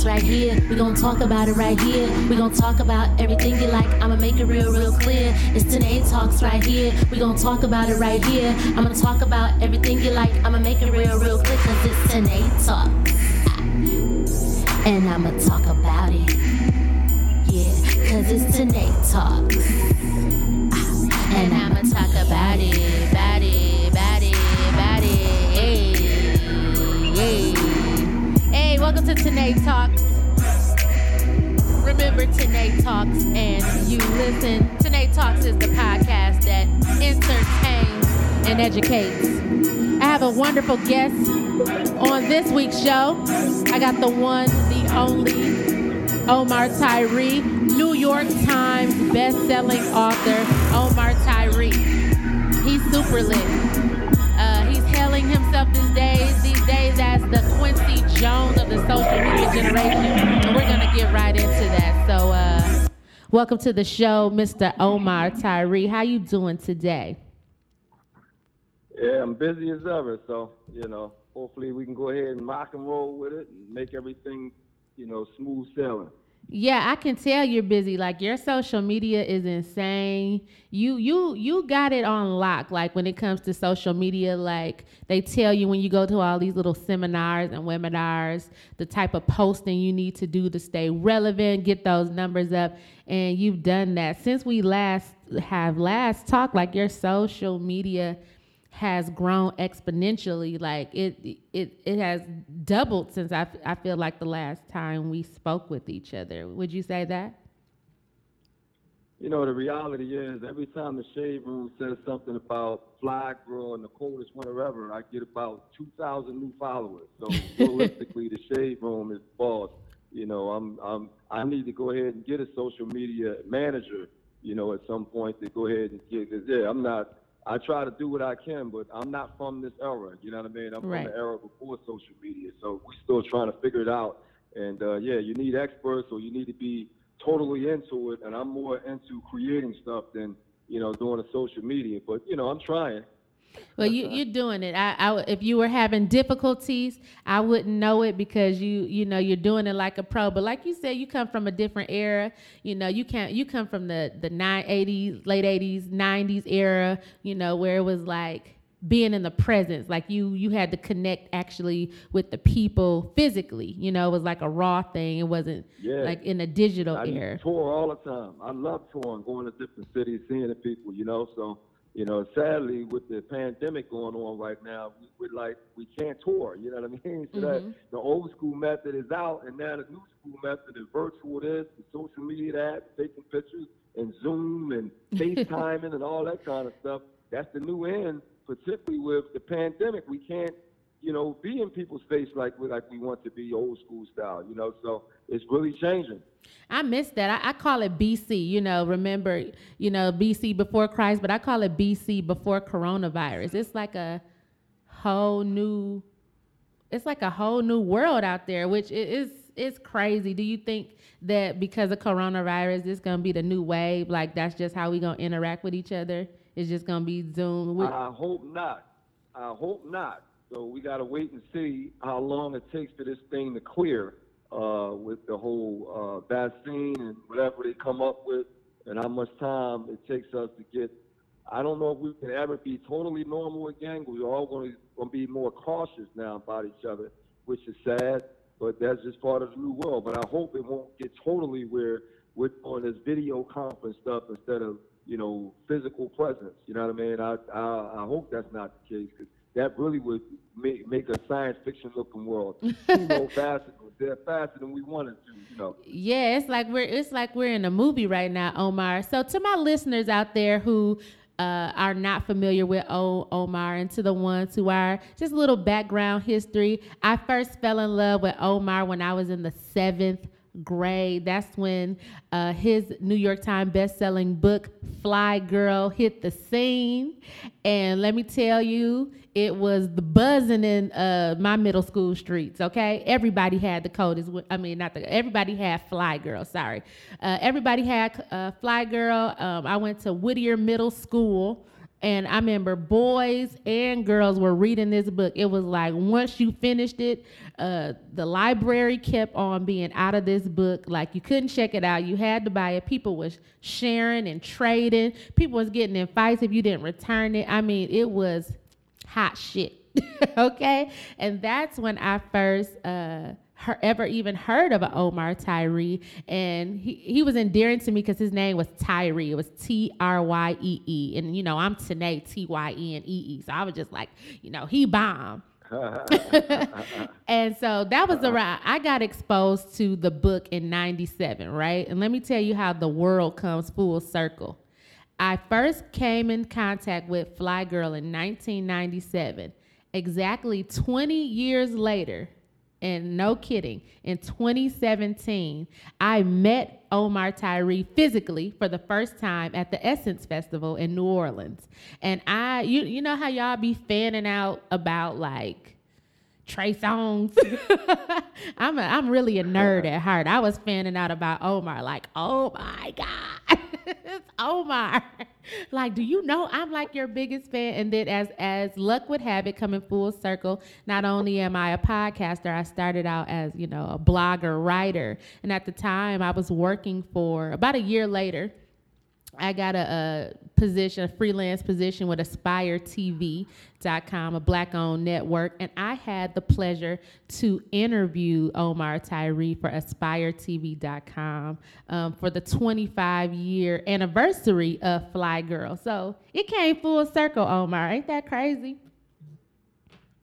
Talks right here. We gon' talk about it right here. We gon' talk about everything you like. I'ma make it real, real clear. It's Tanae Talks right here. We gon' talk about it right here. I'm gonna talk about everything you like. I'ma make it real, real clear. Cause it's Tanae Talks. And I'ma talk about it. Yeah, cause it's Tanae Talks. And I'ma talk about it, about it, about it, about it. Hey, hey. Hey, welcome to Tanae Talks. Remember Talks and you listen. Tanae Talks is the podcast that entertains and educates. I have a wonderful guest on this week's show. I got the one, the only Omar Tyree, New York Times best-selling author Omar Tyree. He's super lit. Uh, he's hailing himself these days, these days as the Quincy Jones the social media generation, and we're gonna get right into that. So, uh, welcome to the show, Mr. Omar Tyree. How you doing today? Yeah, I'm busy as ever, so you know, hopefully we can go ahead and rock and roll with it and make everything, you know, smooth sailing. Yeah, I can tell you're busy. Like your social media is insane. You you you got it on lock. Like when it comes to social media, like they tell you when you go to all these little seminars and webinars, the type of posting you need to do to stay relevant, get those numbers up, and you've done that since we last have last talked. Like your social media has grown exponentially. Like it, it, it has doubled since I, I feel like the last time we spoke with each other. Would you say that? You know, the reality is every time the shade room says something about Flyy Girl and the coldest winter ever, I get about 2,000 new followers. So realistically, the shade room is boss. You know, I'm, I'm, I need to go ahead and get a social media manager, you know, at some point to go ahead and get, cause yeah, I'm not, I try to do what I can, but I'm not from this era. You know what I mean? I'm Right. from the era before social media, so we're still trying to figure it out. And uh, yeah, you need experts, or you need to be totally into it. And I'm more into creating stuff than you know doing the social media. But you know, I'm trying. Well, you you're doing it. I, I if you were having difficulties, I wouldn't know it because you you know you're doing it like a pro. But like you said, you come from a different era. You know, you can't you come from the the nine eighties, late eighties, nineties era. You know, where it was like being in the presence like you you had to connect actually with the people physically you know it was like a raw thing it wasn't Yeah. like in a digital I era tour all the time. I love touring, going to different cities, seeing the people. You know, so you know, sadly with the pandemic going on right now, we, we're like we can't tour. You know what I mean? So Mhm. that the old school method is out, and now the new school method is virtual. This, the social media, that taking pictures and Zoom and FaceTiming and all that kind of stuff. That's the new end, particularly with the pandemic. We can't you know, be in people's face like we like we want to be old school style, you know. So it's really changing. I miss that. I, I call it BC. You know, remember, you know, BC before Christ, but I call it BC before coronavirus. It's like a whole new. It's like a whole new world out there, which is is crazy. Do you think that because of coronavirus, this gonna be the new wave? Like that's just how we gonna interact with each other? It's just gonna be Zoom. I hope not. I hope not. So we got to wait and see how long it takes for this thing to clear uh, with the whole uh, vaccine and whatever they come up with, and how much time it takes us to get. I don't know if we can ever be totally normal again. We're all going to be more cautious now about each other, which is sad. But that's just part of the new world. But I hope it won't get totally where we're doing this video conference stuff instead of you know physical presence. You know what I mean? I I, I hope that's not the case because that really would make make a science fiction looking world. Know, faster, they're faster than we wanted to. You know. Yeah, it's like we're it's like we're in a movie right now, Omar. So to my listeners out there who uh, are not familiar with o- Omar, and to the ones who are, just a little background history. I first fell in love with Omar when I was in the seventh grade. That's when uh, his New York Times best-selling book Flyy Girl hit the scene, and let me tell you, it was the buzzing in uh, my middle school streets. Okay, everybody had the coldest. I mean, not the everybody had Flyy Girl. Sorry, uh, everybody had uh, Flyy Girl. Um, I went to Whittier Middle School. And I remember boys and girls were reading this book. It was like once you finished it, uh, the library kept on being out of this book. Like you couldn't check it out. You had to buy it. People was sharing and trading. People was getting in fights if you didn't return it. I mean, it was hot shit. okay, and that's when I first. Uh, her, ever even heard of an Omar Tyree, and he, he was endearing to me because his name was Tyree. It was T R Y E E, and you know I'm Tanae T Y E N E E. So I was just like, you know, he bomb. and so that was uh-huh. around. I got exposed to the book in '97, right? And let me tell you how the world comes full circle. I first came in contact with Flyy Girl in 1997. Exactly 20 years later, and no kidding, in 2017, I met Omar Tyree physically for the first time at the Essence Festival in New Orleans. And I, you, you know how y'all be fanning out about like Trey Songz. I'm a, I'm really a nerd at heart. I was fanning out about Omar, like, oh my God, it's Omar. like, do you know I'm like your biggest fan? And then as as luck would have it, coming full circle, not only am I a podcaster, I started out as, you know, a blogger, writer. And at the time I was working for about a year later I got a, a, position, a freelance position with AspireTV.com, a black owned network, and I had the pleasure to interview Omar Tyree for AspireTV.com um, for the 25 year anniversary of Flyy Girl. So it came full circle, Omar. Ain't that crazy?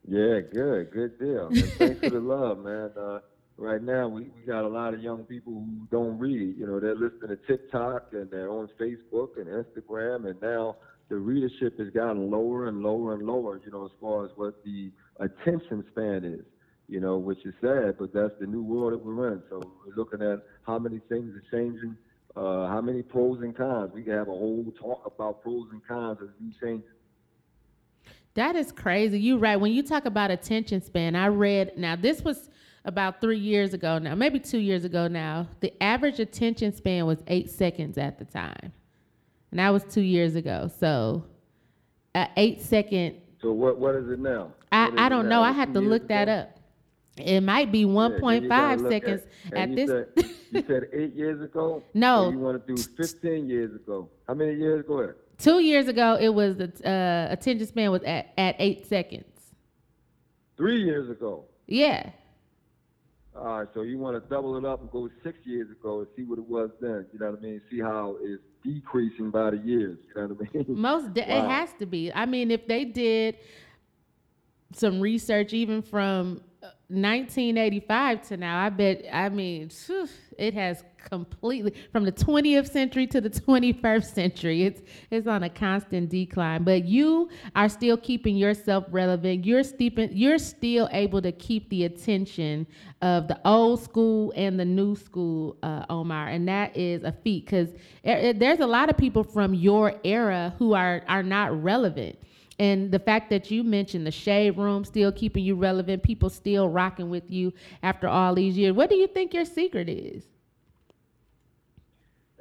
Yeah, good, good deal. And thanks for the love, man. Uh, right now we, we got a lot of young people who don't read. You know, they're listening to TikTok and they're on Facebook and Instagram, and now the readership has gotten lower and lower and lower. You know, as far as what the attention span is. You know, which is sad, but that's the new world that we're in. So we're looking at how many things are changing, uh, how many pros and cons. We can have a whole talk about pros and cons as we change. That is crazy. You right. When you talk about attention span, I read now this was about three years ago now, maybe two years ago now, the average attention span was eight seconds at the time. And that was two years ago. So, uh, eight second. So, what, what is it now? I, I don't know. I have to look that up. It might be 1.5 yeah, seconds at, at this. Said, you said eight years ago? No. you want to do 15 years ago? How many years ago? Two years ago, it was the uh, attention span was at, at eight seconds. Three years ago? Yeah. All right, so you want to double it up and go six years ago and see what it was then. You know what I mean? See how it's decreasing by the years. You know what I mean? Most de- wow. it has to be. I mean, if they did some research even from 1985 to now, I bet. I mean, whew, it has completely from the 20th century to the 21st century. It's it's on a constant decline. But you are still keeping yourself relevant. You're steeping, You're still able to keep the attention of the old school and the new school, uh, Omar, and that is a feat because there's a lot of people from your era who are are not relevant. And the fact that you mentioned the shade room still keeping you relevant, people still rocking with you after all these years. What do you think your secret is?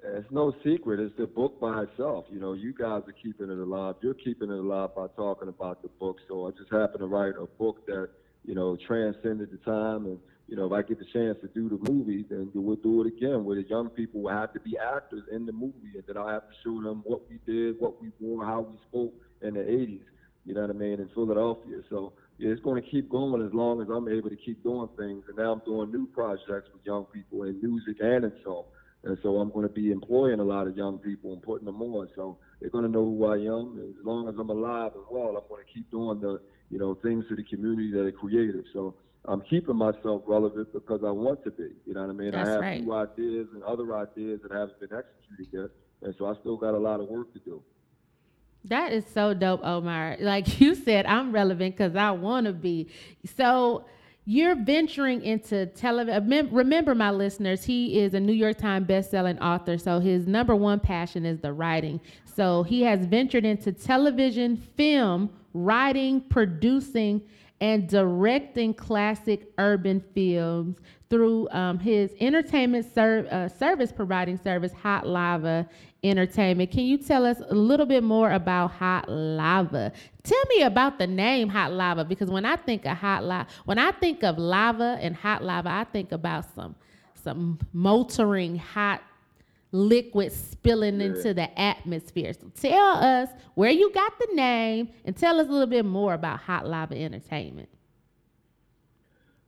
It's no secret. It's the book by itself. You know, you guys are keeping it alive. You're keeping it alive by talking about the book. So I just happened to write a book that, you know, transcended the time. And, you know, if I get the chance to do the movie, then we'll do it again where the young people will have to be actors in the movie. And then I'll have to show them what we did, what we wore, how we spoke in the 80s, you know what I mean, in Philadelphia. So yeah, it's going to keep going as long as I'm able to keep doing things. And now I'm doing new projects with young people in music and in film. And so I'm going to be employing a lot of young people and putting them on. So they're going to know who I am. As long as I'm alive and well, I'm going to keep doing the, you know, things to the community that are creative. So I'm keeping myself relevant because I want to be. You know what I mean? That's I have right. new ideas and other ideas that haven't been executed yet. And so I still got a lot of work to do. That is so dope, Omar. Like you said, I'm relevant because I want to be. So you're venturing into television. Uh, remember, my listeners, he is a New York Times best-selling author. So his number one passion is the writing. So he has ventured into television, film, writing, producing, and directing classic urban films through um, his entertainment ser- uh, service providing service, Hot Lava Entertainment. Can you tell us a little bit more about Hot Lava? Tell me about the name Hot Lava because when I think of Hot Lava, when I think of lava and Hot Lava, I think about some some motoring hot liquid spilling Yeah. into the atmosphere. So tell us where you got the name and tell us a little bit more about Hot Lava Entertainment.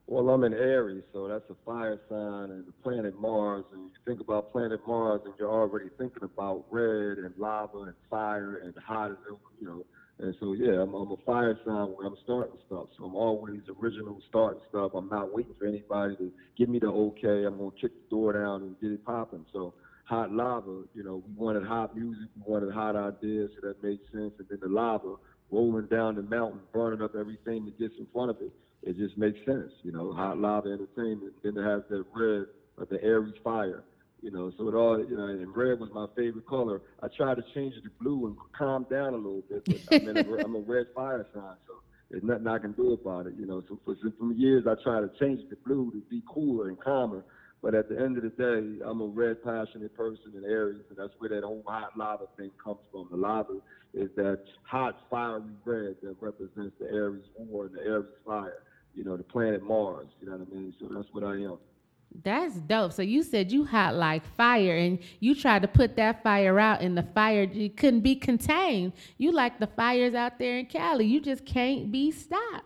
Well, I'm in Aries, so that's a fire sign and the planet Mars. And you think about planet Mars, and you're already thinking about red and lava and fire and hot, you know. And so, yeah, I'm, I'm a fire sign where I'm starting stuff. So I'm always original starting stuff. I'm not waiting for anybody to give me the okay. I'm gonna kick the door down and get it popping. So hot lava, you know, we wanted hot music, we wanted hot ideas, so that made sense. And then the lava rolling down the mountain, burning up everything that gets in front of it. It just makes sense, you know. Hot lava entertainment. Then it has that red of the Aries fire, you know. So it all, you know, and red was my favorite color. I tried to change it to blue and calm down a little bit, but I'm, a, I'm a red fire sign, so there's nothing I can do about it, you know. So for some years I tried to change it to blue to be cooler and calmer. But at the end of the day, I'm a red, passionate person in Aries, and that's where that whole hot lava thing comes from. The lava is that hot, fiery red that represents the Aries war and the Aries fire. You know, the planet Mars. You know what I mean? So that's what I am. That's dope. So you said you hot like fire and you tried to put that fire out and the fire couldn't be contained. You like the fires out there in Cali. You just can't be stopped.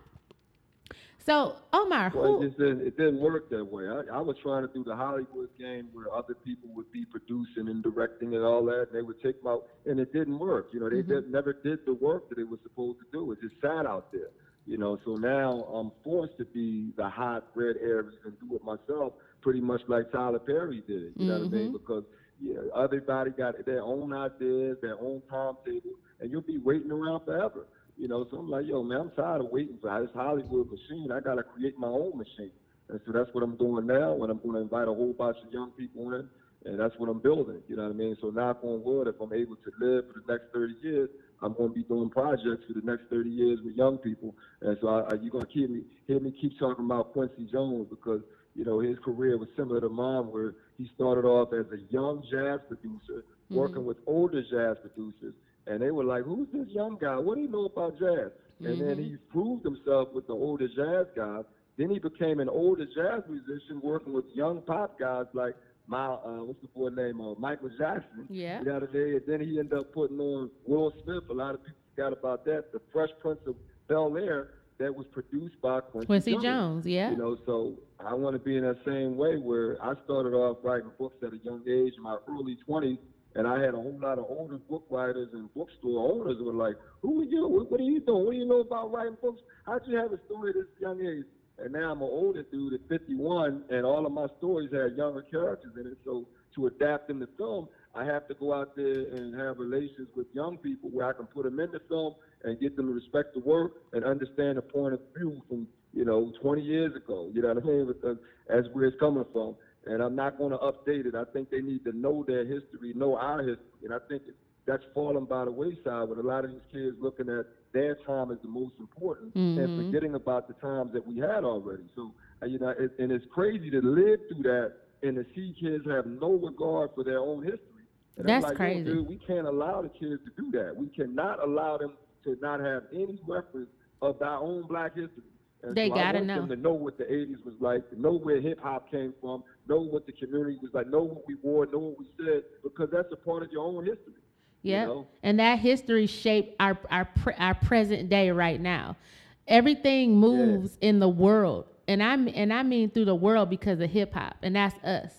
So Omar, Well, who it just didn't, it didn't work that way. I, I was trying to do the Hollywood game where other people would be producing and directing and all that, and they would take out and it didn't work. You know, they mm-hmm. did, never did the work that they were supposed to do. It just sat out there. You know, so now I'm forced to be the hot red Aries and do it myself, pretty much like Tyler Perry did. You know what I mean? Mm-hmm. Because yeah, everybody got their own ideas, their own timetable, and you'll be waiting around forever. You know, so I'm like, yo, man, I'm tired of waiting for this Hollywood machine. I got to create my own machine. And so that's what I'm doing now, and I'm going to invite a whole bunch of young people in, and that's what I'm building. You know what I mean? So knock on wood, if I'm able to live for the next 30 years, I'm going to be doing projects for the next 30 years with young people. And so I, I, you're going to keep me, hear me keep talking about Quincy Jones because, you know, his career was similar to mine where he started off as a young jazz producer working mm-hmm. with older jazz producers. And they were like, who's this young guy? What do you know about jazz? And then he proved himself with the older jazz guys. Then he became an older jazz musician working with young pop guys like my uh, what's the boy name? Uh, Michael Jackson. Yeah. The other day, and then he ended up putting on Will Smith. A lot of people forgot about that. The Fresh Prince of Bel Air that was produced by Quincy, Quincy Jones, yeah. You know, so I want to be in that same way where I started off writing books at a young age, in my early 20s, and I had a whole lot of older book writers and bookstore owners were like, "Who are you? What, what are you doing? What do you know about writing books? How'd you have a story at this young age?" And now I'm an older dude at 51, and all of my stories have younger characters in it. So to adapt them to film, I have to go out there and have relations with young people where I can put them in the film and get them to respect the work and understand the point of view from you know 20 years ago. You know what I mean? The, as where it's coming from. And I'm not going to update it. I think they need to know their history, know our history, and I think that's fallen by the wayside with a lot of these kids looking at their time as the most important and forgetting about the times that we had already. So, uh, you know, it, and it's crazy to live through that and to see kids have no regard for their own history. And That's like, crazy. dude, we can't allow the kids to do that. We cannot allow them to not have any reference of our own black history. And They so gotta know. them to know what the 80s was like, to know where hip hop came from, know what the community was like, know what we wore, know what we said, because that's a part of your own history. you Yeah, know? and that history shaped our our pre- our present day right now. Everything moves in the world, and I and I mean through the world because of hip hop, and that's us.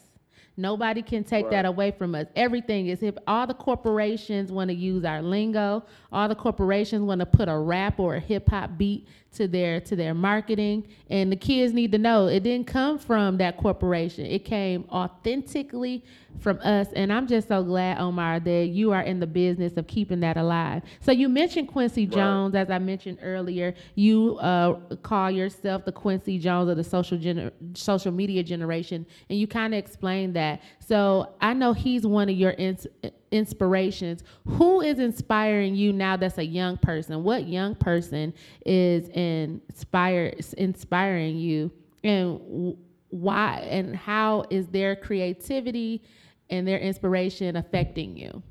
Nobody can take that away from us. Everything is hip. All the corporations want to use our lingo. All the corporations want to put a rap or a hip hop beat to their to their marketing, and the kids need to know it didn't come from that corporation. It came authentically from us, and I'm just so glad, Omar, that you are in the business of keeping that alive. So you mentioned Quincy Jones, as I mentioned earlier. You uh, call yourself the Quincy Jones of the social gener- social media generation, and you kind of explained that. So I know he's one of your ins- inspirations. Who is inspiring you now that's a young person? What young person is inspire, inspiring you? And why and how is their creativity and their inspiration affecting you?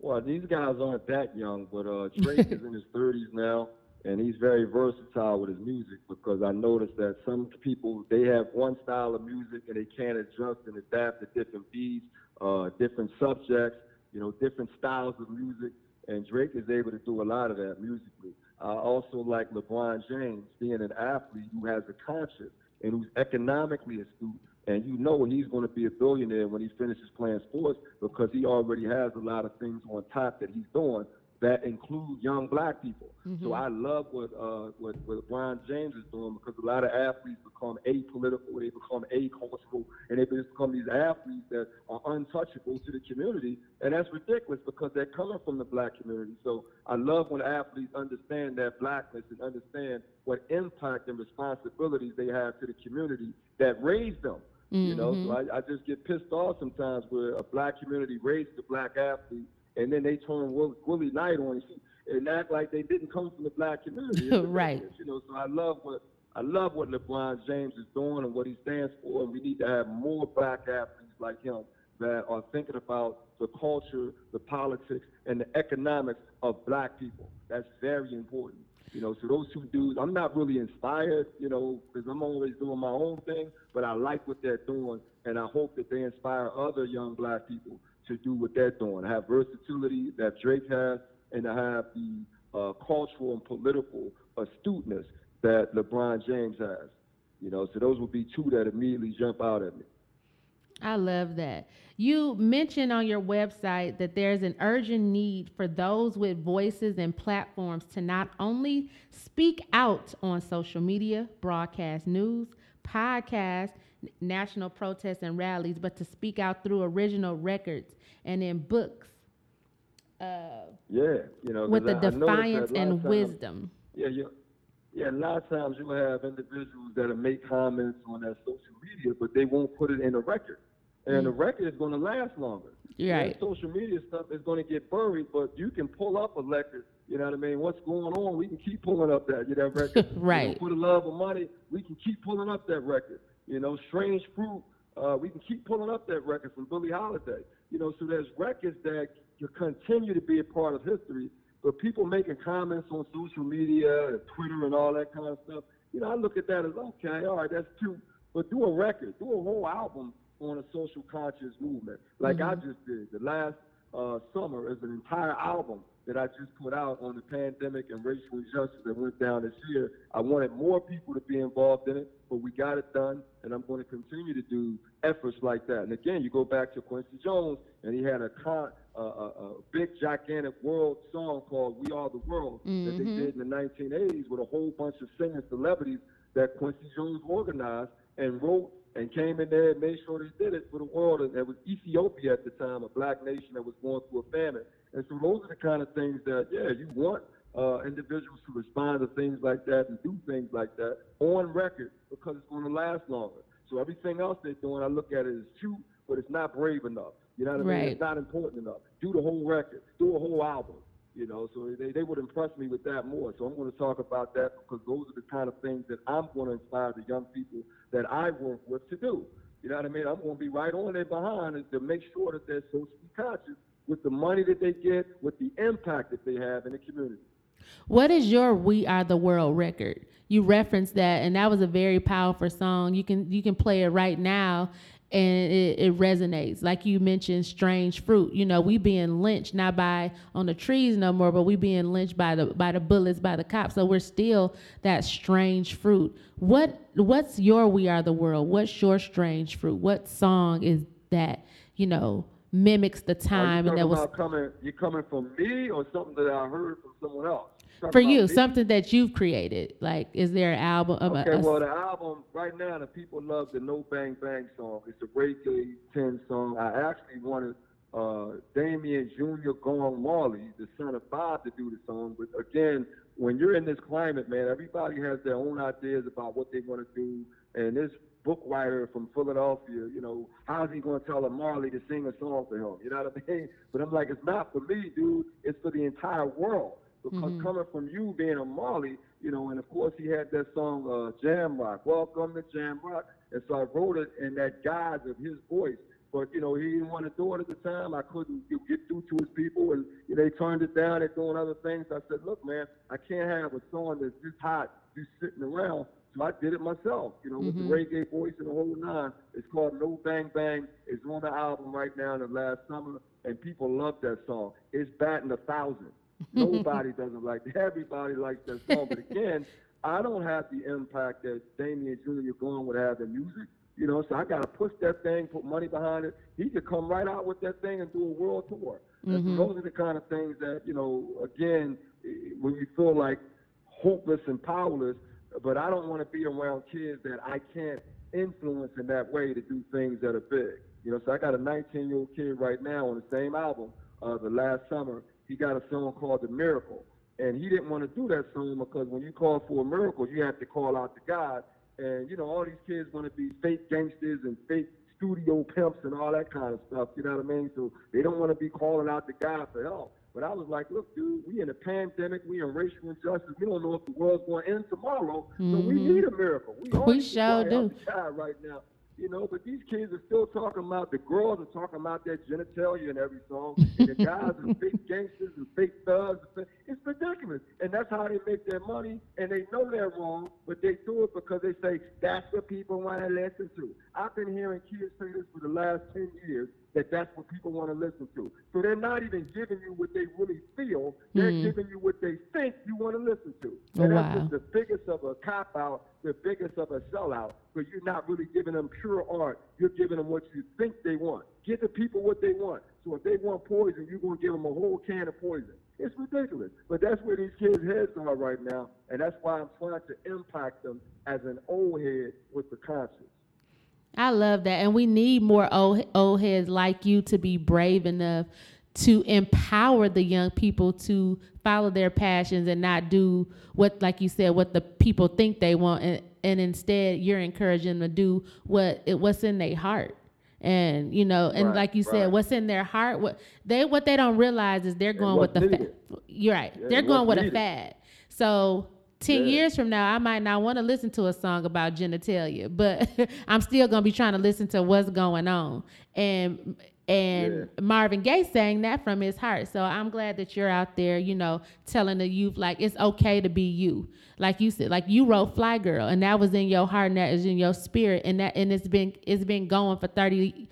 Well, these guys aren't that young, but uh, Drake is in his 30s now, and he's very versatile with his music because I noticed that some people they have one style of music and they can't adjust and adapt to different beats, uh, different subjects, you know, different styles of music, and Drake is able to do a lot of that musically. I also like LeBron James being an athlete who has a conscience and who's economically astute and you know he's going to be a billionaire when he finishes playing sports because he already has a lot of things on top that he's doing that include young black people. Mm-hmm. So I love what, uh, what what LeBron James is doing because a lot of athletes become apolitical, they become acultural, and they become these athletes that are untouchable to the community, and that's ridiculous because they're coming from the black community. So I love when athletes understand that blackness and understand what impact and responsibilities they have to the community that raised them. Mm-hmm. You know, so mm-hmm. I, I just get pissed off sometimes where a black community raised a black athlete and then they turn Will, Willie Knight on and act like they didn't come from the black community. right. You know, so I love what I love what LeBron James is doing and what he stands for, and we need to have more black athletes like him that are thinking about the culture, the politics, and the economics of black people. That's very important. You know, so those two dudes, I'm not really inspired, you know, because I'm always doing my own thing, but I like what they're doing, and I hope that they inspire other young black people to do what they're doing, have versatility that Drake has, and to have the uh, cultural and political astuteness that LeBron James has. You know, so those would be two that immediately jump out at me. I love that. You mentioned on your website that there's an urgent need for those with voices and platforms to not only speak out on social media, broadcast news, podcasts, national protests, and rallies, but to speak out through original records and in books. Uh, yeah, you know, with the I, defiance I and wisdom. Yeah, yeah. Yeah, a lot of times you will have individuals that make comments on that social media, but they won't put it in a record and the mm. record is going to last longer. Right. social media stuff is going to get buried, but you can pull up a record. You know what I mean? What's going on? We can keep pulling up that you know, record. right. You know, for the love of money, we can keep pulling up that record. You know, Strange Fruit, uh, we can keep pulling up that record from Billie Holiday. You know, so there's records that you continue to be a part of history, but people making comments on social media, and Twitter, and all that kind of stuff. You know, I look at that as okay, all right, that's cute, but do a record, do a whole album on a social conscious movement, like mm-hmm. I just did. The last uh, summer is an entire album that I just put out on the pandemic and racial injustice that went down this year. I wanted more people to be involved in it, but we got it done, and I'm going to continue to do efforts like that. And again, you go back to Quincy Jones, and he had a, con, uh, a, a big, gigantic world song called "We Are the World" mm-hmm. that they mm-hmm. did in the 1980s with a whole bunch of singers, celebrities that Quincy Jones organized and wrote and came in there and made sure they did it for the world. And it was Ethiopia at the time, a black nation that was going through a famine. And so those are the kind of things that, yeah, you want uh, individuals to respond to things like that and do things like that on record because it's going to last longer. So everything else they're doing, I look at it as cute, but it's not brave enough. You know what I mean? It's not important enough. Do the whole record. Do a whole album. You know, so they, they would impress me with that more. So I'm going to talk about that because those are the kind of things that I'm going to inspire the young people that I work with to do. You know what I mean? I'm going to be right on their behind to make sure that they're socially conscious with the money that they get, with the impact that they have in the community. What is your "We Are the World" record? You referenced that, and that was a very powerful song. You can you can play it right now, and it, it, resonates. Like you mentioned, strange fruit. You know, we being lynched not by on the trees no more, but we being lynched by the by the bullets, by the cops. So we're still that strange fruit. What what's your We Are the World? What's your strange fruit? What song is that? You know, mimics the time and that was coming. You coming from me or something that I heard from someone else? For you, something that you've created. Like, is there an album of okay, a, a well, the album right now, the people love the No Bang Bang song. It's a Reggae 10 song. I actually wanted uh, Damian Jr. Gong Marley, the son of Bob, to do the song. But again, when you're in this climate, man, everybody has their own ideas about what they want to do. And this book writer from Philadelphia, you know, how's he going to tell a Marley to sing a song for him? You know what I mean? But I'm like, it's not for me, dude. It's for the entire world. Because mm-hmm. coming from you being a Marley, you know, and of course he had that song uh, Jamrock, Welcome to Jamrock. And so I wrote it in that guise of his voice. But you know, he didn't want to do it at the time. I couldn't get through to his people, and you know, they turned it down. They're doing other things. I said, look, man, I can't have a song that's this hot just sitting around. So I did it myself, you know, mm-hmm. with the mm-hmm. reggae voice and the whole nine. It's called No Bang Bang. It's on the album right now in the last summer, and people love that song. It's batting a thousand. Nobody doesn't like it. Everybody likes that song. But again, I don't have the impact that Damian Jr. Gong would have in music. You know, so I got to push that thing, put money behind it. He could come right out with that thing and do a world tour. Mm-hmm. those are the kind of things that, you know, again, when you feel like hopeless and powerless, but I don't want to be around kids that I can't influence in that way to do things that are big. You know, so I got a 19 year old kid right now on the same album, uh, the last summer. He got a song called The Miracle. And he didn't want to do that song because when you call for a miracle, you have to call out to God and, you know, all these kids want to be fake gangsters and fake studio pimps and all that kind of stuff. You know what I mean? So they don't want to be calling out to God for help. But I was like, look, dude, we in a pandemic, we in racial injustice. We don't know if the world's going to end tomorrow. Mm-hmm. So we mm-hmm. need a miracle. We, we sure do. Right now. You know, but these kids are still talking about the girls are talking about their genitalia in every song, and the guys are fake gangsters and fake thugs. It's ridiculous, and that's how they make their money. And they know they're wrong, but they do it because they say that's what people want to listen to. I've been hearing kids say this for the last ten years, that that's what people want to listen to. So they're not even giving you what they really feel. They're mm. giving you what they think you want to listen to. Oh, and that's wow. the biggest of a cop out, the biggest of a sellout. But you're not really giving them pure art. You're giving them what you think they want. Give the people what they want. So if they want poison, you're going to give them a whole can of poison. It's ridiculous. But that's where these kids' heads are right now. And that's why I'm trying to impact them as an old head with the conscience. I love that. And we need more old, old heads like you to be brave enough to empower the young people to follow their passions and not do what, like you said, what the people think they want. And, and instead, you're encouraging them to do what it, what's in their heart. And you know, and right, like you said, what's in their heart? What they what they don't realize is they're going with the fad. You're right. Yeah, they're going with needed. a fad. So 10 yeah. years from now, I might not want to listen to a song about genitalia, but I'm still going to be trying to listen to what's going on. And and yeah. Marvin Gaye sang that from his heart. So I'm glad that you're out there, you know, telling the youth like it's okay to be you. Like you said, like you wrote Flyy Girl and that was in your heart and that is in your spirit and that and it's been it's been going for 30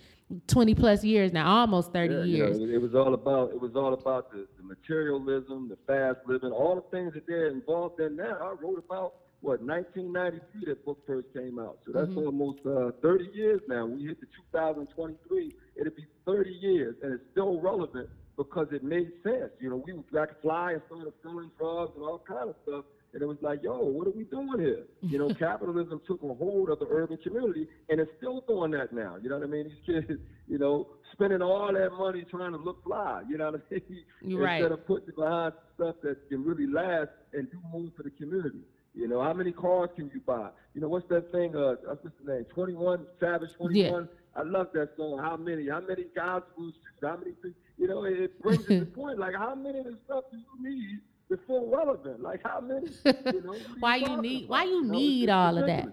20 plus years now, almost 30 yeah, years. You know, it was all about it was all about the, the materialism, the fast living, all the things that they're involved in now. I wrote about what 1993 that book first came out. So that's mm-hmm. almost uh, 30 years now. We hit the 2023, it'll be 30 years, and it's still relevant because it made sense. You know, we would like fly and started selling drugs and all kind of stuff. And it was like, yo, what are we doing here? You know, capitalism took a hold of the urban community, and it's still doing that now. You know what I mean? These kids, you know, spending all that money trying to look fly. You know what I mean? Right. Instead of putting behind stuff that can really last and do more for the community. You know, how many cars can you buy? You know, what's that thing? Uh, what's the name? 21 Savage 21. Yeah. I love that song. How many? How many guys? How many? You know, it brings to the point. Like, how many of the stuff do you need before relevant? Like, how many? You know, why you need? About? Why you need all of that?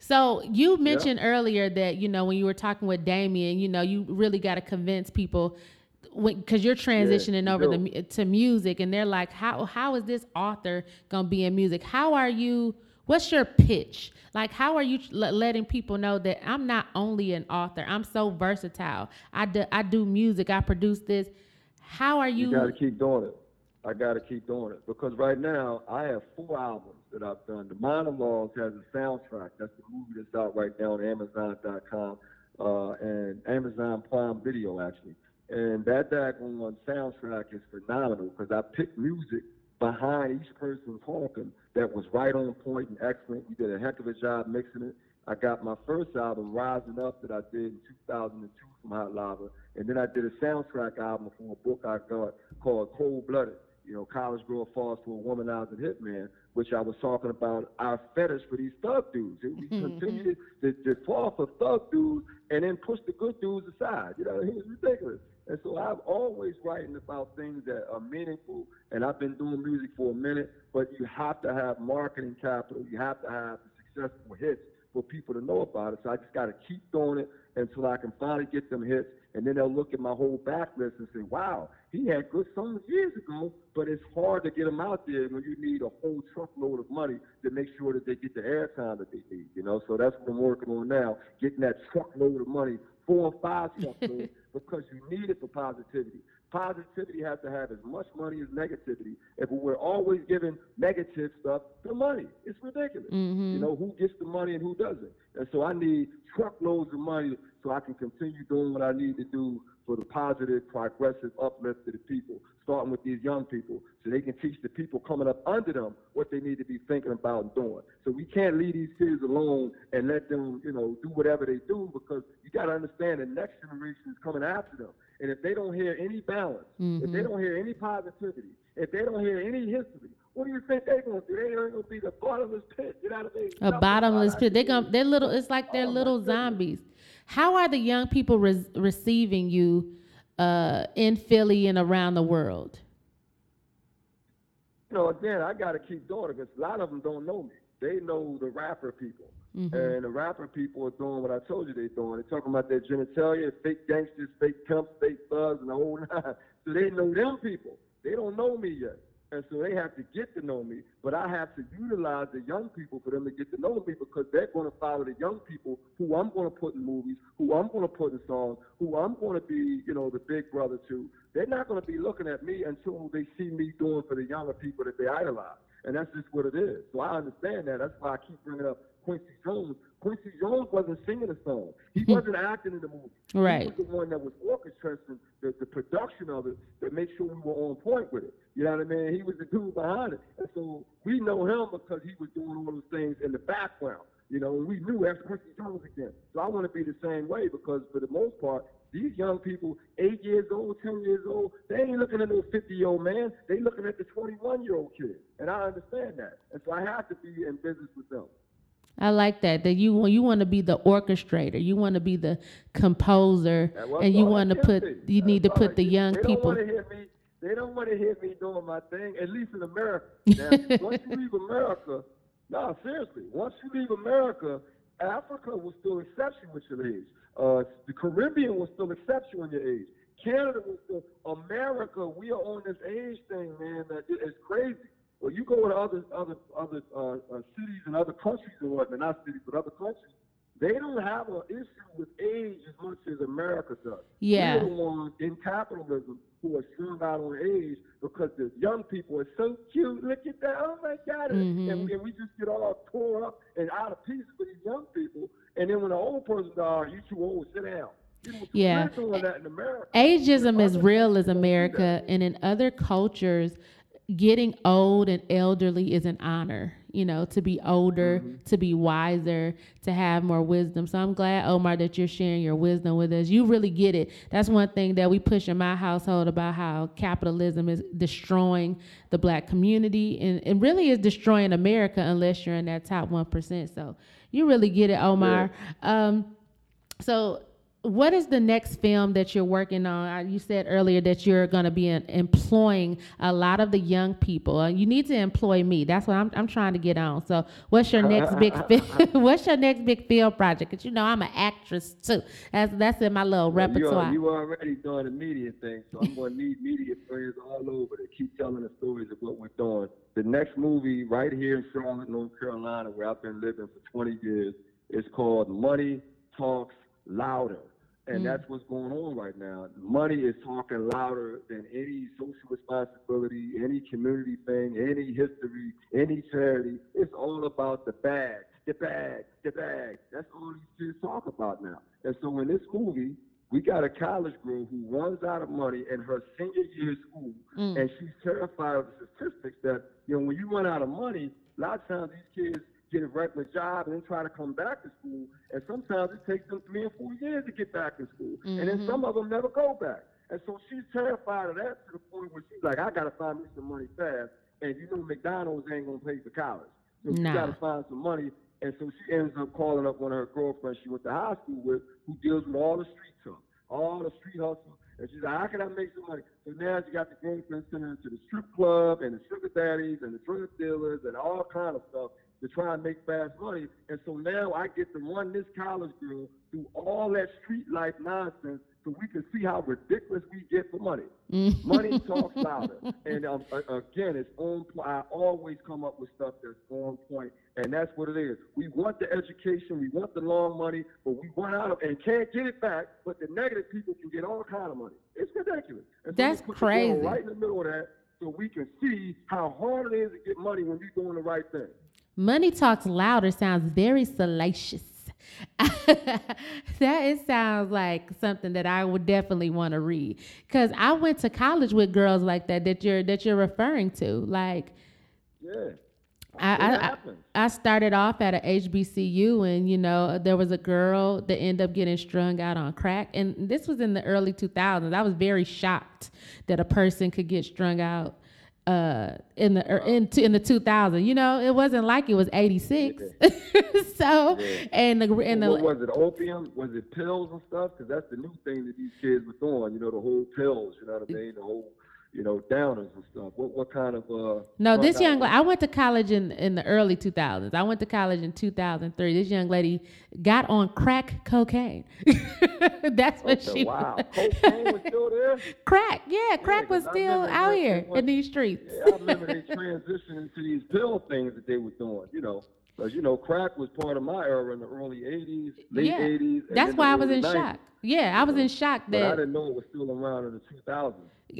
So you mentioned yeah. earlier that you know when you were talking with Damian, you know, you really got to convince people because you're transitioning yeah, over the, to music and they're like how how is this author going to be in music how are you what's your pitch like how are you letting people know that i'm not only an author i'm so versatile i do, I do music i produce this how are you you got to keep doing it i got to keep doing it because right now i have four albums that i've done the monologues has a soundtrack that's the movie that's out right now on amazon.com uh, and amazon prime video actually and that daggone soundtrack is phenomenal because I picked music behind each person talking that was right on point and excellent. We did a heck of a job mixing it. I got my first album, Rising Up, that I did in 2002 from Hot Lava. And then I did a soundtrack album from a book I got called Cold Blooded. You know, college girl falls for a womanizer hitman. which I was talking about, our fetish for these thug dudes. We Mm-hmm. continue to, to fall for thug dudes and then push the good dudes aside. You know, it's ridiculous. And so I'm always writing about things that are meaningful, and I've been doing music for a minute, but you have to have marketing capital. You have to have successful hits for people to know about it. So I just got to keep doing it until I can finally get them hits. And then they'll look at my whole backlist and say, wow, he had good songs years ago, but it's hard to get them out there when you need a whole truckload of money to make sure that they get the airtime that they need, you know? So that's what I'm working on now, getting that truckload of money, four or five truckloads, because you need it for positivity. Positivity has to have as much money as negativity. If we're always giving negative stuff the money, it's ridiculous. Mm-hmm. You know, who gets the money and who doesn't? And so I need truckloads of money so I can continue doing what I need to do for the positive, progressive uplift of the people, starting with these young people, so they can teach the people coming up under them what they need to be thinking about and doing. So we can't leave these kids alone and let them, you know, do whatever they do because you got to understand the next generation is coming after them. And if they don't hear any balance, if they mm-hmm. don't hear any positivity, if they don't hear any history, what do you think they're gonna do? They are gonna be the bottomless pit. You know what I mean? A bottomless pit. They going gonna they're little. It's like they're Oh, little goodness. How are the young people re- receiving you uh, in Philly and around the world? you know, again, I got to keep doing it because a lot of them don't know me. They know the rapper people. And the rapper people are doing what I told you they're doing. They're talking about their genitalia, fake gangsters, fake pimps, fake thugs, and the whole nine. So they know them people. They don't know me yet. And so they have to get to know me. But I have to utilize the young people for them to get to know me because they're going to follow the young people who I'm going to put in movies, who I'm going to put in songs, who I'm going to be, you know, the big brother to. They're not going to be looking at me until they see me doing for the younger people that they idolize. And that's just what it is. So I understand that. That's why I keep bringing up Quincy Jones. Quincy Jones wasn't singing a song. He hmm. wasn't acting in the movie. Right. He was the one that was orchestrating the, the production of it to make sure we were on point with it. You know what I mean? He was the dude behind it. And so we know him because he was doing all those things in the background. You know, and we knew that's Quincy Jones again. So I want to be the same way because for the most part, these young people, eight years old, ten years old, they ain't looking at no fifty-year-old man. They looking at the twenty-one-year-old kid, and I understand that. And so I have to be in business with them. I like that. That you you want to be the orchestrator. You want to be the composer, And and you want to put you need to put the young they people. Me, they don't want to hear me doing my thing, at least in America. Now, once you leave America, no, seriously, once you leave America, Africa will still accept you with your age. Uh, the Caribbean will still accept you in your age. Canada will still. America, we are on this age thing, man. That is crazy. Well, you go to other other other uh, uh, cities and other countries and whatnot, not cities, but other countries. They don't have an issue with age as much as America does. Yeah. We're the ones in capitalism who are strung out on age because the young people are so cute. Look at that. Oh my God. Mhm. And, and we just get all tore up and out of pieces with these young people. And then when the old person dies, you too old, sit down. Yeah. We're that in America. Ageism is real as countries don't do America, and in other cultures, getting old and elderly is an honor. You know, to be older, Mm-hmm. to be wiser, to have more wisdom. So I'm glad, Omar, that you're sharing your wisdom with us. You really get it. That's one thing that we push in my household about how capitalism is destroying the black community and, and really is destroying America unless you're in that top one percent. So you really get it, Omar. Um, so, what is the next film that you're working on? Uh, You said earlier that you're going to be employing a lot of the young people. Uh, you need to employ me. That's what I'm, I'm trying to get on. So, what's your next big film? what's your next big film project? Because you know I'm an actress too. That's that's in my little Well, You, are, you already doing the media thing, so I'm going to need media friends all over to keep telling the stories of what we're doing. The next movie, right here in Charlotte, North Carolina, where I've been living for 20 years, is called Money Talks Louder. And mm. that's what's going on right now. Money is talking louder than any social responsibility, any community thing, any history, any charity. It's all about the bag, the bag, the bag. That's all these kids talk about now. And so in this movie, we got a college girl who runs out of money in her senior year of school, mm. and she's terrified of the statistics that, you know, when you run out of money, a lot of times these kids get a regular job and then try to come back to school, and sometimes it takes them three and four years to get back to school, and then some of mm-hmm. them never go back. And so she's terrified of that to the point where she's like, I got to find me some money fast. and you know McDonald's ain't gonna pay for college, so she got to find some money. And so she ends up calling up one of her girlfriends she went to high school with, who deals with all the street stuff, all the street hustle. And she's like, how can I make some money? So now she got the girlfriend sending her to the strip club and the sugar daddies and the drug dealers and all kind of stuff to try and make fast money. And so now I get to run this college girl through all that street life nonsense so we can see how ridiculous we get for money. Money talks louder. And um, again, it's on point. I always come up with stuff that's on point, and that's what it is. We want the education, we want the long money, but we run out of and can't get it back. But the negative people can get all kind of money. It's ridiculous. And so That's crazy. Right in the middle of that, so we can see how hard it is to get money when you're doing the right thing. Money talks louder sounds very salacious. that it sounds like something that I would definitely want to read because I went to college with girls like that that you're that you're referring to. Like Yeah. I, I. I started off at a HBCU and you know there was a girl that ended up getting strung out on crack and this was in the early 2000s. I was very shocked that a person could get strung out uh, in the er, in, in the 2000s. You know, it wasn't like it was 86. so and the and the what was it? Opium? Was it pills and stuff? Because that's the new thing that these kids were doing. You know, the whole pills. You know what I mean? The whole, you know, downers and stuff. What what kind of? uh No, this young out- I went to college in in the early 2000s. I went to college in 2003. This young lady got on crack cocaine. That's what Okay, she wow. was. Cocaine was still there. crack, yeah, crack 'cause was still out here in these streets. Yeah, I remember they transitioned into these pill things that they were doing. You know, because you know, crack was part of my era in the early '80s, late Yeah. '80s. That's why I was in 90s. shock. Yeah, I was in shock But I didn't know it was still around in the 2000s.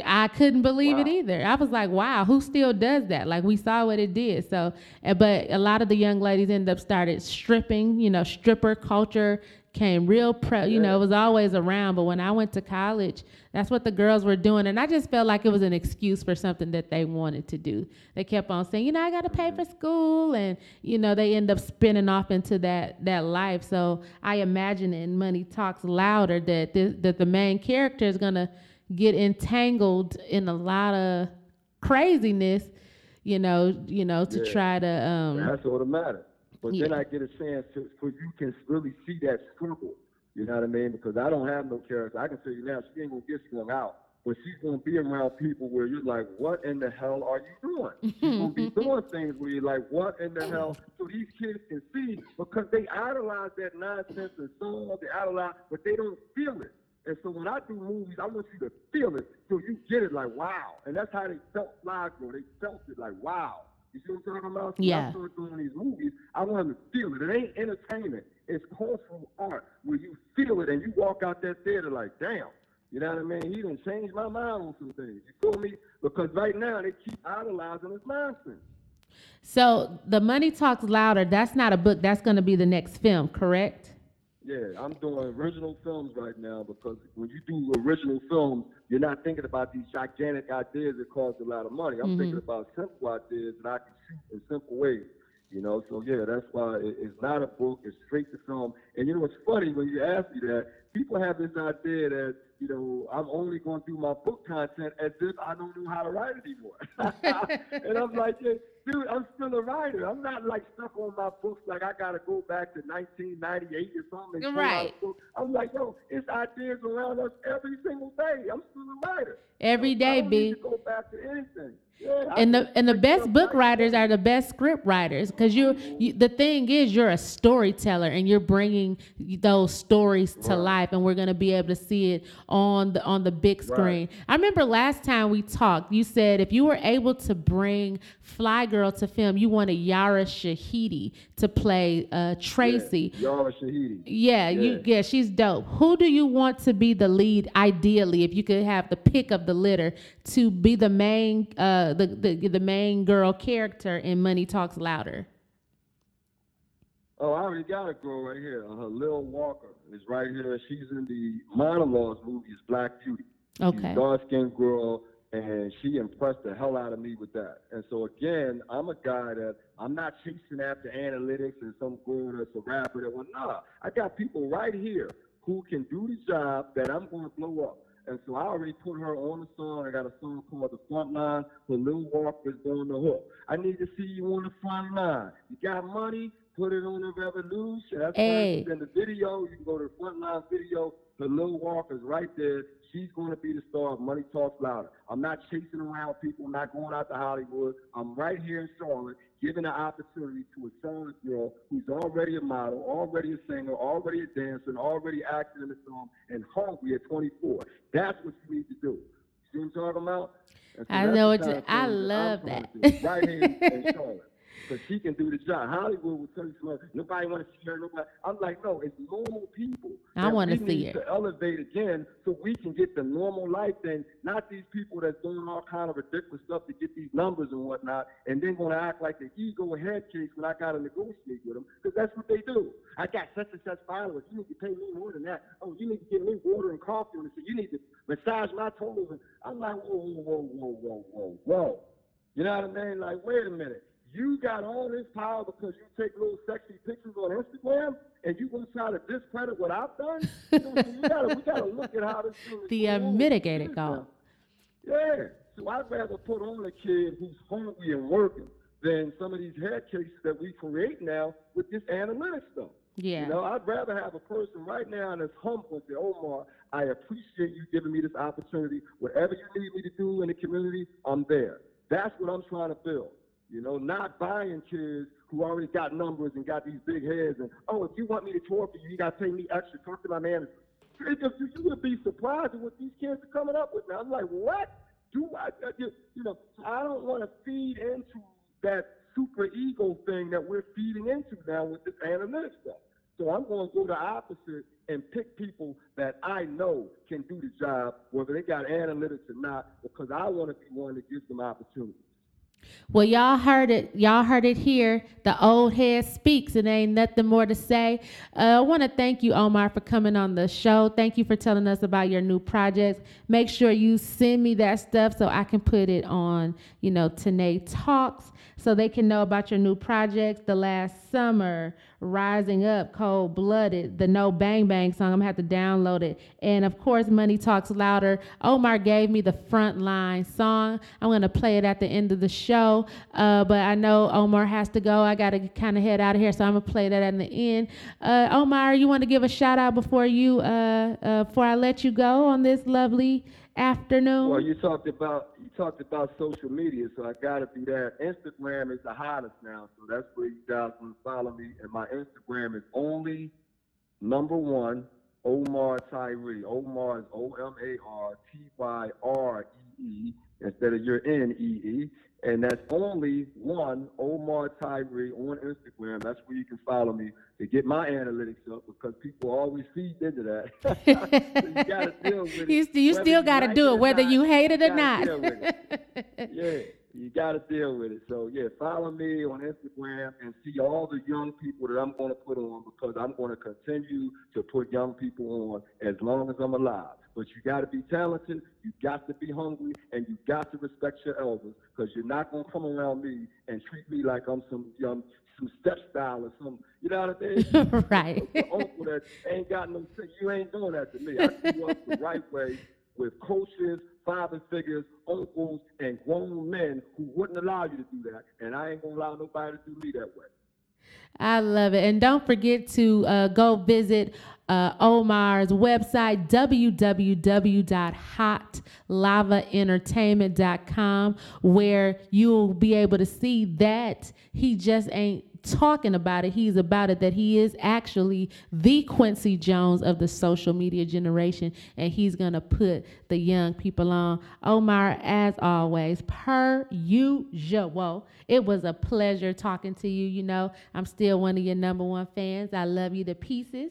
I couldn't believe it either. I was like, wow, who still does that? Like we saw what it did. So, uh, but a lot of the young ladies ended up started stripping. You know, stripper culture came real pre. You know, it was always around. But when I went to college, that's what the girls were doing, and I just felt like it was an excuse for something that they wanted to do. They kept on saying, you know, I got to pay for school, and you know, they end up spinning off into that that life. So I imagine in Money Talks Louder that this, that the main character is gonna get entangled in a lot of craziness, you know, you know, to Yeah. try to um That's all that matters. But then I get a chance to, for you can really see that struggle. You know what I mean? Because I don't have no character. I can tell you now, she ain't gonna get swung out, but she's gonna be around people where you're like, what in the hell are you doing? She's gonna be doing things where you're like, what in the hell? So these kids can see because they idolize that nonsense and song, they idolize, but they don't feel it. And so when I do movies, I want you to feel it so you get it like wow. And that's how they felt Flyy Girl. They felt it like wow. You see what I'm talking about? Yeah. I started doing these movies, I want them to feel it. It ain't entertainment. It's cultural art where you feel it and you walk out that theater like, damn. You know what I mean? He done changed my mind on some things. You feel me? Because right now they keep idolizing this nonsense. so the money talks louder, that's not a book, that's gonna be the next film, correct? Yeah, I'm doing original films right now because when you do original films, you're not thinking about these gigantic ideas that cost a lot of money. I'm thinking mm-hmm. about simple ideas that I can shoot in simple ways. You know, so yeah, that's why it, it's not a book. It's straight to film. And you know, it's funny when you ask me that. People have this idea that you know I'm only going to do my book content as if I don't know how to write anymore. and I'm like, yeah, dude, I'm still a writer. I'm not like stuck on my books like I got to go back to 1998 or something. and pull out a Right. I'm like, yo, it's ideas around us every single day. I'm still a writer. Every So day, B. go back to anything. Yeah, I and the and the best book writers are the best script writers because you, you the thing is you're a storyteller and you're bringing those stories to Right. life and we're going to be able to see it on the on the big screen i remember last time we talked you said if you were able to bring flyy girl to film you wanted yara shahidi to play uh, tracy Yeah, Yara Shahidi. yeah, you Yeah. yeah, she's dope. Who do you want to be the lead ideally if you could have the pick of the litter to be the main uh the the, the main girl character in Money Talks Louder? Oh, I already got a girl right here. Uh, Lil Walker is right here. She's in the monologues movie, is Black Beauty. Okay. dark skinned girl, and she impressed the hell out of me with that. And so again, I'm a guy that I'm not chasing after analytics and some girl that's a rapper that well, nah. I got people right here who can do the job that I'm going to blow up. And so I already put her on the song. I got a song called The Front Line for Lil Walker's on the hook. I need to see you on the front line. You got money? Put it on the revolution. That's hey. in the video. You can go to the front line video. The Lil Walker's right there. She's going to be the star of Money Talks Louder. I'm not chasing around people. I'm not going out to Hollywood. I'm right here in Charlotte, giving the opportunity to a Charlotte girl who's already a model, already a singer, already a dancer, and already acting in the song, and hungry at 24. That's what you need to do. See what I'm talking about? So I know what you, I love that. right here in Charlotte because she can do the job. Hollywood will tell you something. Nobody want to see her. Nobody. I'm like, no, it's normal people. I want to see it. To elevate again, so we can get the normal life and Not these people that's doing all kind of ridiculous stuff to get these numbers and whatnot, and then going to act like the ego head case when I got to negotiate with them, because that's what they do. I got such and such followers. You need to pay me more than that. Oh, you need to give me water and coffee, and so you need to massage my toes. And I'm like, whoa, whoa, whoa, whoa, whoa, whoa, whoa. You know what I mean? Like, wait a minute you got all this power because you take little sexy pictures on Instagram and you gonna try to discredit what I've done? you, know, so you gotta, we gotta look at how this The uh, mitigated goal. Yeah. So I'd rather put on a kid who's hungry and working than some of these head cases that we create now with this analytics stuff. Yeah. You know, I'd rather have a person right now that's humble and say, Omar, I appreciate you giving me this opportunity. Whatever you need me to do in the community, I'm there. That's what I'm trying to build. You know, not buying kids who already got numbers and got these big heads and oh, if you want me to tour for you, you got to pay me extra. Talk to my manager. You would be surprised at what these kids are coming up with now. I'm like, what? Do I? You know, I don't want to feed into that super ego thing that we're feeding into now with this analytics stuff. So I'm going to go the opposite and pick people that I know can do the job, whether they got analytics or not, because I want to be one that gives them opportunity. Well, y'all heard it. Y'all heard it here. The old head speaks, and ain't nothing more to say. Uh, I want to thank you, Omar, for coming on the show. Thank you for telling us about your new projects. Make sure you send me that stuff so I can put it on, you know, Tanae Talks so they can know about your new projects. The last summer, Rising Up, Cold Blooded, the No Bang Bang song. I'm gonna have to download it. And of course, Money Talks Louder. Omar gave me the Frontline song. I'm gonna play it at the end of the show. Uh, but I know Omar has to go. I gotta kind of head out of here, so I'm gonna play that at the end. Uh, Omar, you want to give a shout out before you uh, uh, before I let you go on this lovely afternoon? Well, you talked about talked about social media, so I got to do that. Instagram is the hottest now, so that's where you guys can follow me. And my Instagram is only number one Omar Tyree. Omar is O M A R T Y R E E instead of your N E E. And that's only one Omar Tyree on Instagram. That's where you can follow me to get my analytics up because people always feed into that. so you got to deal with it. You, you still got to do it, whether you hate it or not. yeah, you got to deal with it. So, yeah, follow me on Instagram and see all the young people that I'm going to put on because I'm going to continue to put young people on as long as I'm alive. But you got to be talented, you got to be hungry, and you got to respect your elders because you're not going to come around me and treat me like I'm some young some step style or some, you know what I mean? right. uncle that ain't got no sense. You ain't doing that to me. I grew up the right way with coaches, father figures, uncles, and grown men who wouldn't allow you to do that. And I ain't gonna allow nobody to do me that way. I love it. And don't forget to uh, go visit uh, Omar's website, www.hotlavaentertainment.com, where you'll be able to see that he just ain't talking about it. He's about it that he is actually the Quincy Jones of the social media generation, and he's to put the young people on. Omar, as always, per usual, it was a pleasure talking to you. You know, I'm still one of your number one fans. I love you to pieces.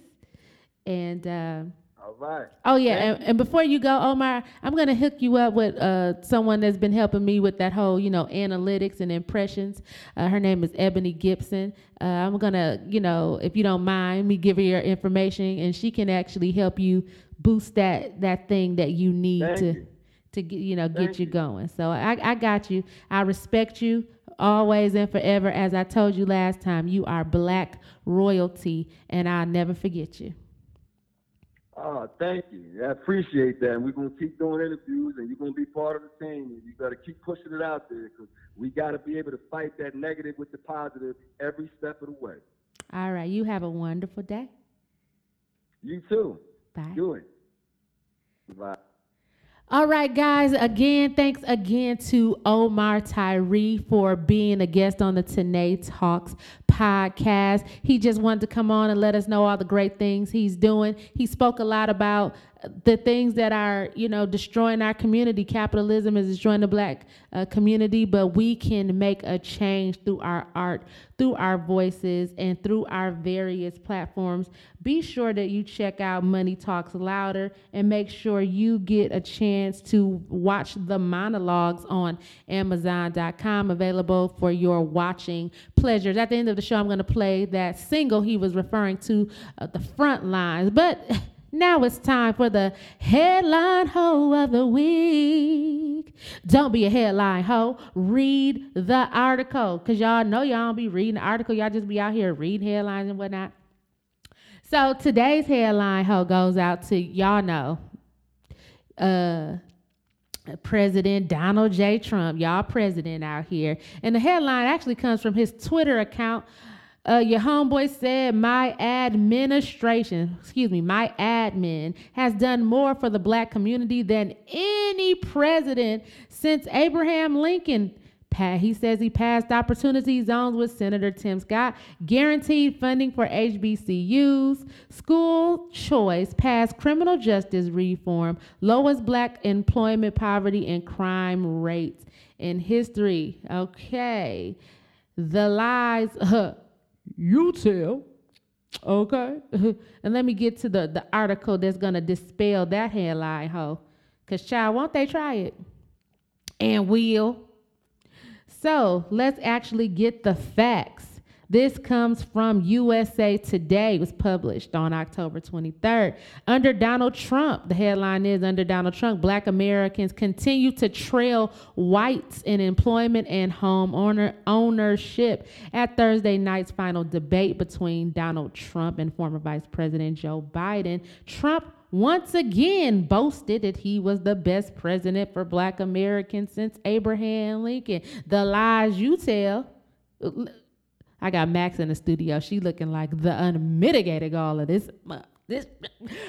And uh, all right. Oh yeah, and, and, before you go, Omar, I'm gonna hook you up with uh, someone that's been helping me with that whole, you know, analytics and impressions. Uh, her name is Ebony Gibson. Uh, I'm gonna, you know, if you don't mind, me give her your information, and she can actually help you boost that that thing that you need Thank to you. to get, you know, get you, you going. So I, I got you. I respect you always and forever. As I told you last time, you are black royalty, and I'll never forget you. Oh, thank you. I appreciate that. And we're going to keep doing interviews, and you're going to be part of the team. And you got to keep pushing it out there because we got to be able to fight that negative with the positive every step of the way. All right. You have a wonderful day. You too. Bye. Do it. Bye. All right, guys. Again, thanks again to Omar Tyree for being a guest on the Tanae Talks podcast. He just wanted to come on and let us know all the great things he's doing. He spoke a lot about the things that are, you know, destroying our community. Capitalism is destroying the black uh, community, but we can make a change through our art, through our voices, and through our various platforms. Be sure that you check out Money Talks Louder and make sure you get a chance to watch the monologues on Amazon.com, available for your watching pleasures. At the end of the show, I'm going to play that single he was referring to, uh, the front lines. But now it's time for the headline hoe of the week. Don't be a headline hoe. Read the article. Cause y'all know y'all don't be reading the article. Y'all just be out here reading headlines and whatnot. So today's headline hoe goes out to y'all know. Uh President Donald J. Trump, y'all president out here. And the headline actually comes from his Twitter account uh, your homeboy said my administration, excuse me, my admin has done more for the black community than any president since Abraham Lincoln. He says he passed opportunity zones with Senator Tim Scott, guaranteed funding for HBCUs, school choice, passed criminal justice reform, lowest black employment, poverty, and crime rates in history. Okay. The lies. You tell. Okay. and let me get to the, the article that's going to dispel that headline, ho. Because, child, won't they try it? And will. So let's actually get the facts. This comes from USA Today. It was published on October 23rd. Under Donald Trump, the headline is Under Donald Trump, Black Americans continue to trail whites in employment and home owner ownership. At Thursday night's final debate between Donald Trump and former Vice President Joe Biden, Trump once again boasted that he was the best president for black Americans since Abraham Lincoln. The lies you tell I got Max in the studio. She looking like the unmitigated all of this. This,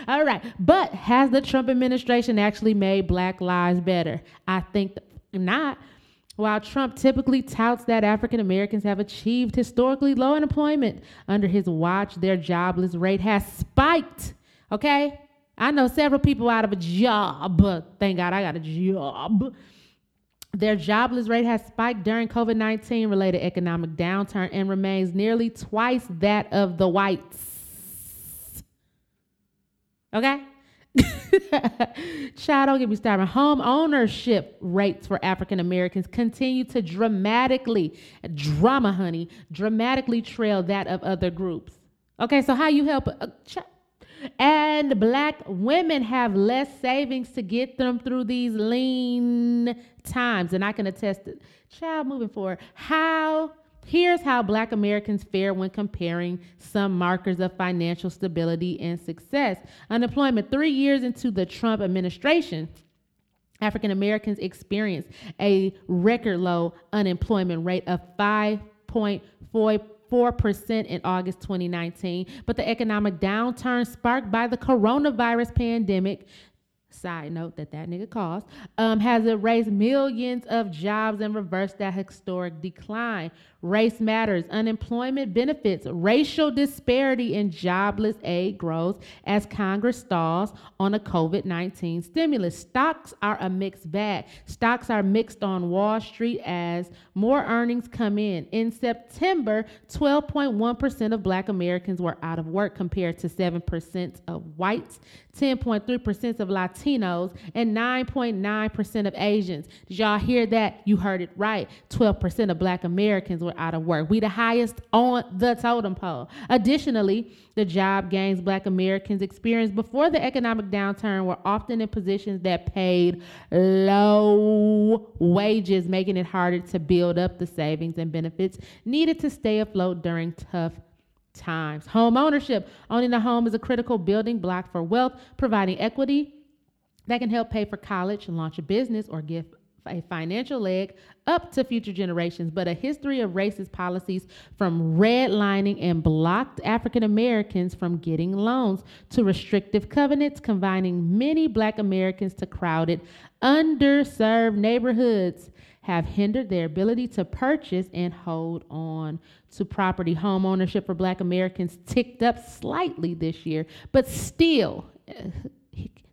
all right. But has the Trump administration actually made Black lives better? I think not. While Trump typically touts that African Americans have achieved historically low unemployment under his watch, their jobless rate has spiked. Okay? I know several people out of a job, thank God I got a job. Their jobless rate has spiked during COVID 19 related economic downturn and remains nearly twice that of the whites. Okay? Child, don't get me started. Home ownership rates for African Americans continue to dramatically, drama, honey, dramatically trail that of other groups. Okay, so how you help? Uh, ch- and black women have less savings to get them through these lean times. And I can attest it. child moving forward. How here's how black Americans fare when comparing some markers of financial stability and success. Unemployment three years into the Trump administration. African Americans experienced a record low unemployment rate of 5.4 4% in August 2019. But the economic downturn sparked by the coronavirus pandemic Side note that that nigga caused um, has erased millions of jobs and reversed that historic decline. Race matters. Unemployment benefits. Racial disparity in jobless aid grows as Congress stalls on a COVID 19 stimulus. Stocks are a mixed bag. Stocks are mixed on Wall Street as more earnings come in. In September, 12.1% of black Americans were out of work compared to 7% of whites, 10.3% of Latinos, and 9.9% of Asians. Did y'all hear that? You heard it right. 12% of black Americans were out of work. We the highest on the totem pole. Additionally, the job gains black Americans experienced before the economic downturn were often in positions that paid low wages, making it harder to build up the savings and benefits needed to stay afloat during tough times. Home ownership. Owning a home is a critical building block for wealth, providing equity that can help pay for college, launch a business, or give a financial leg up to future generations, but a history of racist policies from redlining and blocked African Americans from getting loans to restrictive covenants confining many black Americans to crowded, underserved neighborhoods have hindered their ability to purchase and hold on to property. Home ownership for black Americans ticked up slightly this year, but still,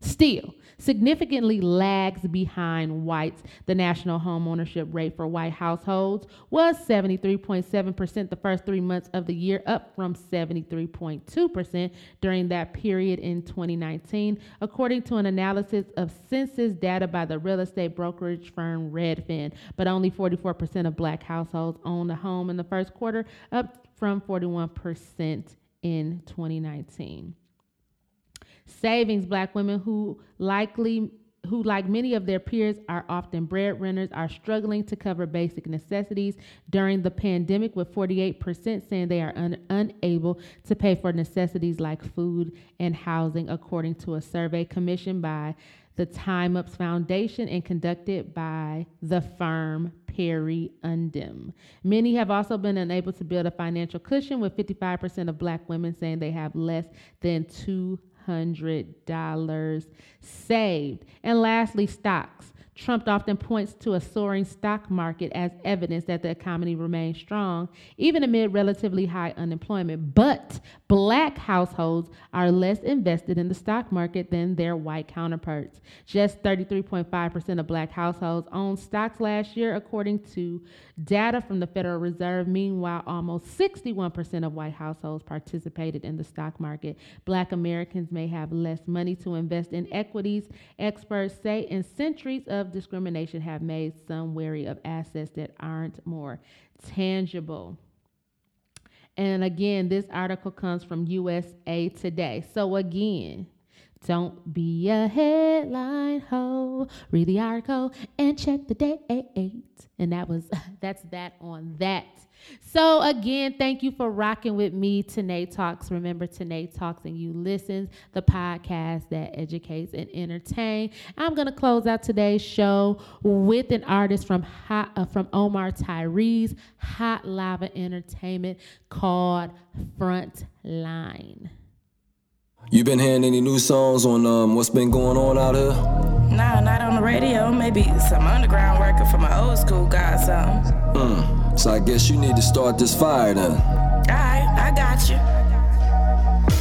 still significantly lags behind whites. The national home ownership rate for white households was 73.7% the first three months of the year, up from 73.2% during that period in 2019, according to an analysis of census data by the real estate brokerage firm Redfin. But only 44% of black households owned a home in the first quarter, up from 41% in 2019 savings black women who likely who like many of their peers are often breadwinners are struggling to cover basic necessities during the pandemic with 48% saying they are un- unable to pay for necessities like food and housing according to a survey commissioned by the Time's Up Foundation and conducted by the firm Perry Undem. Many have also been unable to build a financial cushion, with 55% of black women saying they have less than two $100 saved. And lastly, stocks. Trump often points to a soaring stock market as evidence that the economy remains strong, even amid relatively high unemployment. But black households are less invested in the stock market than their white counterparts. Just 33.5% of black households owned stocks last year, according to data from the Federal Reserve. Meanwhile, almost 61% of white households participated in the stock market. Black Americans may have less money to invest in equities, experts say, and centuries of of discrimination have made some wary of assets that aren't more tangible. And again, this article comes from USA Today. So again, don't be a headline ho. Read the article and check the date. And that was that's that on that. So again, thank you for rocking with me. Tanae Talks. Remember, Tanae Talks and you listen, the podcast that educates and entertain. I'm gonna close out today's show with an artist from Hot, uh, from Omar Tyree, Hot Lava Entertainment, called Frontline. You been hearing any new songs on um, what's been going on out here? Nah, not on the radio. Maybe some underground working from my old school guys. Something. Hmm. So I guess you need to start this fire then. Alright, I got you.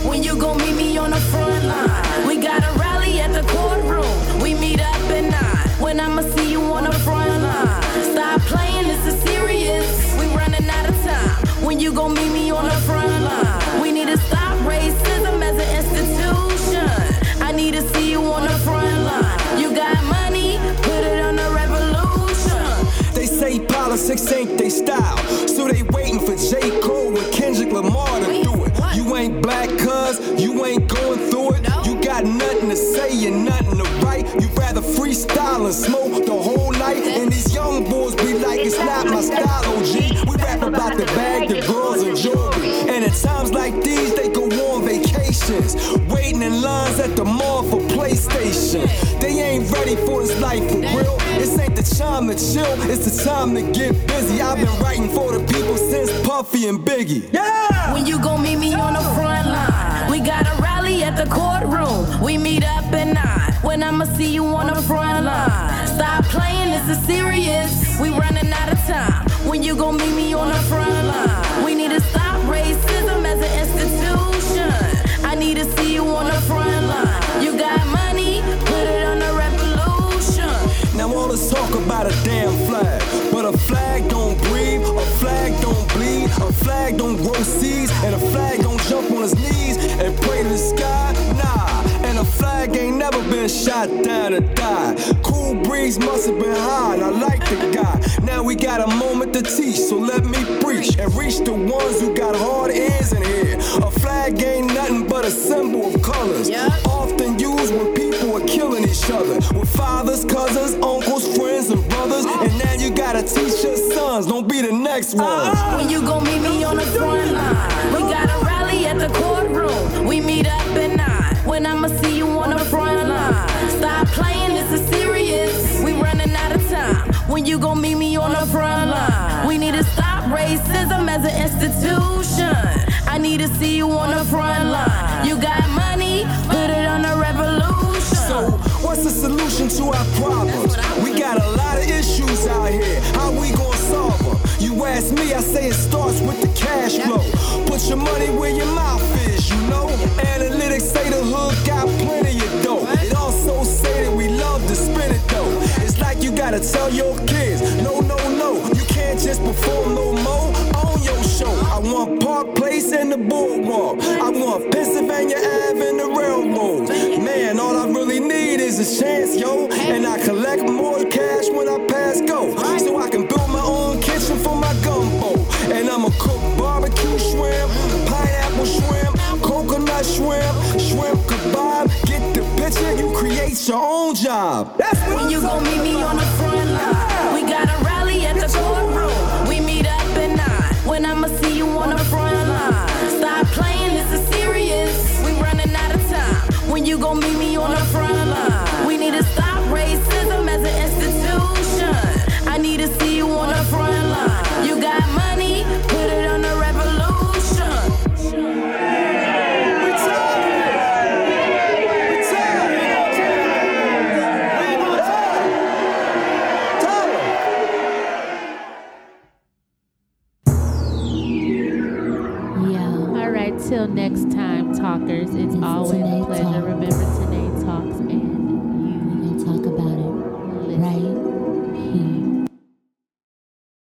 When you gon' meet me on the front line? We got a rally at the courtroom. We meet up at nine. When I'ma see you on the front line? Stop playing, this is serious. We running out of time. When you gon' meet me on the front line? Need to see you on the front line. You got money, put it on the revolution. They say politics ain't they style, so they waiting for J. Cole and Kendrick Lamar to do it. You ain't black cuz, you ain't going through it. You got nothing to say and nothing to write. You rather freestyle and smoke the whole night. And these young boys be like, it's not my style, OG. We rap about the bag, the girls, and jewelry. And at times like these, they go on vacations. Waiting in lines at the mall for PlayStation. They ain't ready for this life for real. This ain't the time to chill, it's the time to get busy. I've been writing for the people since Puffy and Biggie. Yeah! When you gon' meet me on the front line? We got a rally at the courtroom. We meet up at nine. When I'ma see you on the front line? Stop playing, this is serious. We running out of time. When you gon' meet me on the front line? We need to stop racism need to see you on the front line. You got money, put it on the revolution. Now all this talk about a damn flag, but a flag don't breathe, a flag don't bleed, a flag don't grow seeds, and a flag been shot down or died. Cool breeze must have been high, I like the guy. Now we got a moment to teach, so let me preach and reach the ones who got hard ears in here. A flag ain't nothing but a symbol of colors, yep. often used when people are killing each other. With fathers, cousins, uncles, friends, and brothers. Oh. And now you gotta teach your sons, don't be the next one. Uh-huh. When you gon' meet me on the front line, we got a rally at the courtroom. We meet up at nine. When I'ma see you on the front line. We need to stop racism as an institution. I need to see you on the front line. You got money, put it on a revolution. So, what's the solution to our problems? We got a lot of issues out here. How we gonna solve them? You ask me, I say it starts with the cash flow. Put your money where your mouth is, you know. Analytics say the hood got plenty gotta tell your kids, no, no, no. You can't just perform no more on your show. I want Park Place and the boardwalk. I want Pennsylvania Ave and the railroad. Man, all I really need is a chance, yo. And I collect more cash when I pass go. So I can build my own kitchen for my gumbo. And I'ma cook barbecue shrimp, pineapple shrimp, coconut shrimp, you create your own job. That's what When you gon' meet me on the front line? We got a rally at the courtroom. We meet up at nine. When I'ma see you on the front line? Stop playing, this is serious. We running out of time. When you gon' meet me